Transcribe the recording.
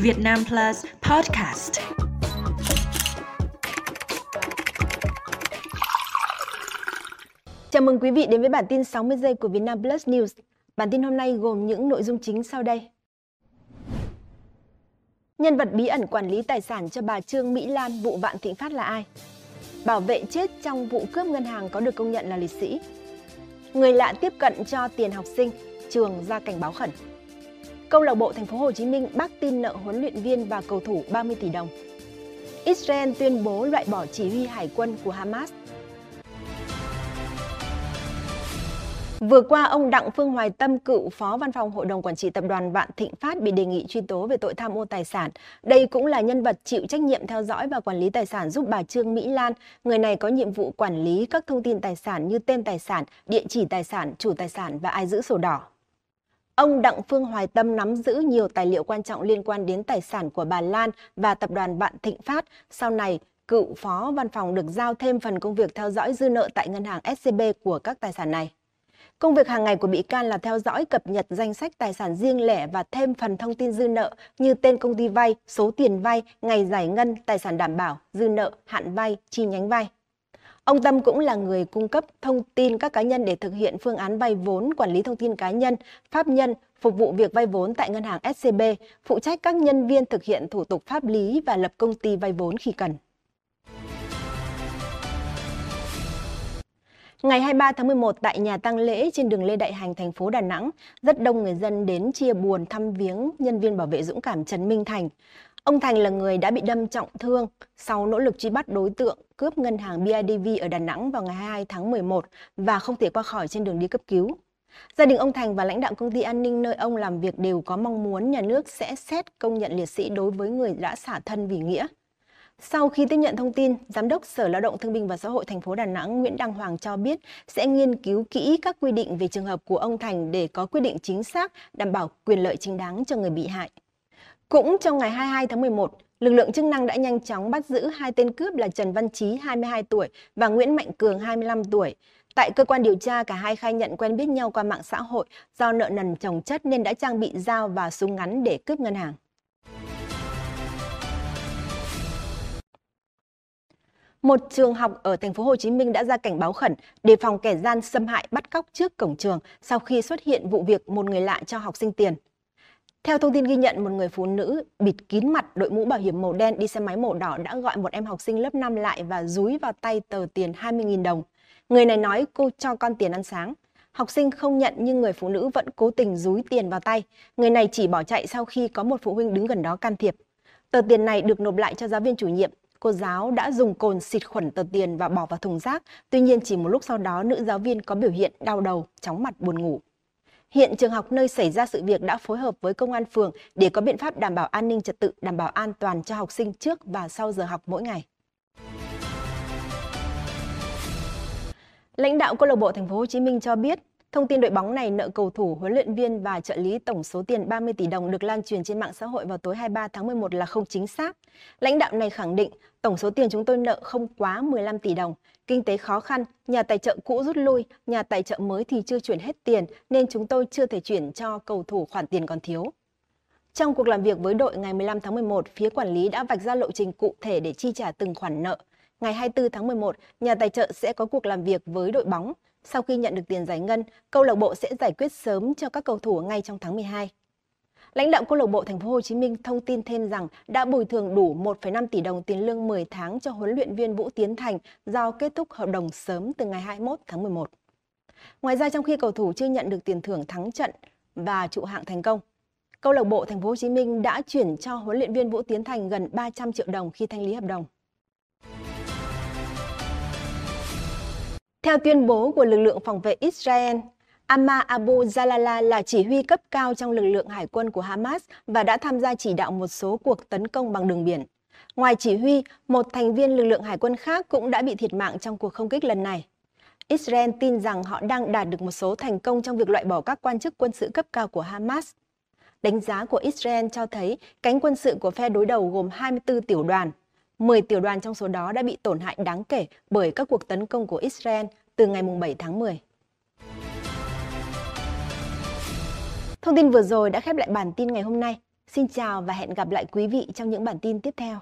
Việt Nam Plus Podcast. Chào mừng quý vị đến với bản tin 60 giây của Việt Nam Plus News. Bản tin hôm nay gồm những nội dung chính sau đây. Nhân vật bí ẩn quản lý tài sản cho bà Trương Mỹ Lan vụ Vạn Thịnh Phát là ai? Bảo vệ chết trong vụ cướp ngân hàng có được công nhận là liệt sĩ. Người lạ tiếp cận cho tiền học sinh, trường ra cảnh báo khẩn. Câu lạc bộ Thành phố Hồ Chí Minh bác tin nợ huấn luyện viên và cầu thủ 30 tỷ đồng. Israel tuyên bố loại bỏ chỉ huy hải quân của Hamas. Vừa qua, ông Đặng Phương Hoài Tâm, cựu phó văn phòng Hội đồng Quản trị Tập đoàn Vạn Thịnh Phát bị đề nghị truy tố về tội tham ô tài sản. Đây cũng là nhân vật chịu trách nhiệm theo dõi và quản lý tài sản giúp bà Trương Mỹ Lan. Người này có nhiệm vụ quản lý các thông tin tài sản như tên tài sản, địa chỉ tài sản, chủ tài sản và ai giữ sổ đỏ. Ông Đặng Phương Hoài Tâm nắm giữ nhiều tài liệu quan trọng liên quan đến tài sản của bà Lan và tập đoàn Vạn Thịnh Phát. Sau này, cựu phó văn phòng được giao thêm phần công việc theo dõi dư nợ tại ngân hàng SCB của các tài sản này. Công việc hàng ngày của bị can là theo dõi cập nhật danh sách tài sản riêng lẻ và thêm phần thông tin dư nợ như tên công ty vay, số tiền vay, ngày giải ngân, tài sản đảm bảo, dư nợ, hạn vay, chi nhánh vay. Ông Tâm cũng là người cung cấp thông tin các cá nhân để thực hiện phương án vay vốn, quản lý thông tin cá nhân, pháp nhân, phục vụ việc vay vốn tại ngân hàng SCB, phụ trách các nhân viên thực hiện thủ tục pháp lý và lập công ty vay vốn khi cần. Ngày 23 tháng 11 tại nhà tang lễ trên đường Lê Đại Hành, thành phố Đà Nẵng, rất đông người dân đến chia buồn thăm viếng nhân viên bảo vệ dũng cảm Trần Minh Thành. Ông Thành là người đã bị đâm trọng thương sau nỗ lực truy bắt đối tượng cướp ngân hàng BIDV ở Đà Nẵng vào ngày 22 tháng 11 và không thể qua khỏi trên đường đi cấp cứu. Gia đình ông Thành và lãnh đạo công ty an ninh nơi ông làm việc đều có mong muốn nhà nước sẽ xét công nhận liệt sĩ đối với người đã xả thân vì nghĩa. Sau khi tiếp nhận thông tin, Giám đốc Sở Lao động Thương binh và Xã hội thành phố Đà Nẵng Nguyễn Đăng Hoàng cho biết sẽ nghiên cứu kỹ các quy định về trường hợp của ông Thành để có quyết định chính xác đảm bảo quyền lợi chính đáng cho người bị hại. Cũng trong ngày 22 tháng 11, lực lượng chức năng đã nhanh chóng bắt giữ hai tên cướp là Trần Văn Chí 22 tuổi và Nguyễn Mạnh Cường 25 tuổi. Tại cơ quan điều tra, cả hai khai nhận quen biết nhau qua mạng xã hội do nợ nần chồng chất nên đã trang bị dao và súng ngắn để cướp ngân hàng. Một trường học ở thành phố Hồ Chí Minh đã ra cảnh báo khẩn đề phòng kẻ gian xâm hại bắt cóc trước cổng trường sau khi xuất hiện vụ việc một người lạ cho học sinh tiền. Theo thông tin ghi nhận, một người phụ nữ bịt kín mặt đội mũ bảo hiểm màu đen đi xe máy màu đỏ đã gọi một em học sinh lớp 5 lại và dúi vào tay tờ tiền 20.000 đồng. Người này nói cô cho con tiền ăn sáng. Học sinh không nhận nhưng người phụ nữ vẫn cố tình dúi tiền vào tay. Người này chỉ bỏ chạy sau khi có một phụ huynh đứng gần đó can thiệp. Tờ tiền này được nộp lại cho giáo viên chủ nhiệm. Cô giáo đã dùng cồn xịt khuẩn tờ tiền và bỏ vào thùng rác. Tuy nhiên chỉ một lúc sau đó nữ giáo viên có biểu hiện đau đầu, chóng mặt buồn ngủ. Hiện trường học nơi xảy ra sự việc đã phối hợp với công an phường để có biện pháp đảm bảo an ninh trật tự, đảm bảo an toàn cho học sinh trước và sau giờ học mỗi ngày. Lãnh đạo câu lạc bộ Thành phố Hồ Chí Minh cho biết, thông tin đội bóng này nợ cầu thủ, huấn luyện viên và trợ lý tổng số tiền 30 tỷ đồng được lan truyền trên mạng xã hội vào tối 23 tháng 11 là không chính xác. Lãnh đạo này khẳng định tổng số tiền chúng tôi nợ không quá 15 tỷ đồng. Kinh tế khó khăn, nhà tài trợ cũ rút lui, nhà tài trợ mới thì chưa chuyển hết tiền nên chúng tôi chưa thể chuyển cho cầu thủ khoản tiền còn thiếu. Trong cuộc làm việc với đội ngày 15 tháng 11, phía quản lý đã vạch ra lộ trình cụ thể để chi trả từng khoản nợ. Ngày 24 tháng 11, nhà tài trợ sẽ có cuộc làm việc với đội bóng. Sau khi nhận được tiền giải ngân, câu lạc bộ sẽ giải quyết sớm cho các cầu thủ ngay trong tháng 12. Lãnh đạo câu lạc bộ Thành phố Hồ Chí Minh thông tin thêm rằng đã bồi thường đủ 1,5 tỷ đồng tiền lương 10 tháng cho huấn luyện viên Vũ Tiến Thành do kết thúc hợp đồng sớm từ ngày 21 tháng 11. Ngoài ra trong khi cầu thủ chưa nhận được tiền thưởng thắng trận và trụ hạng thành công, câu lạc bộ Thành phố Hồ Chí Minh đã chuyển cho huấn luyện viên Vũ Tiến Thành gần 300 triệu đồng khi thanh lý hợp đồng. Theo tuyên bố của lực lượng phòng vệ Israel, Amma Abu Jalala là chỉ huy cấp cao trong lực lượng hải quân của Hamas và đã tham gia chỉ đạo một số cuộc tấn công bằng đường biển. Ngoài chỉ huy, một thành viên lực lượng hải quân khác cũng đã bị thiệt mạng trong cuộc không kích lần này. Israel tin rằng họ đang đạt được một số thành công trong việc loại bỏ các quan chức quân sự cấp cao của Hamas. Đánh giá của Israel cho thấy cánh quân sự của phe đối đầu gồm 24 tiểu đoàn. 10 tiểu đoàn trong số đó đã bị tổn hại đáng kể bởi các cuộc tấn công của Israel từ ngày 7 tháng 10. Thông tin vừa rồi đã khép lại bản tin ngày hôm nay. Xin chào và hẹn gặp lại quý vị trong những bản tin tiếp theo.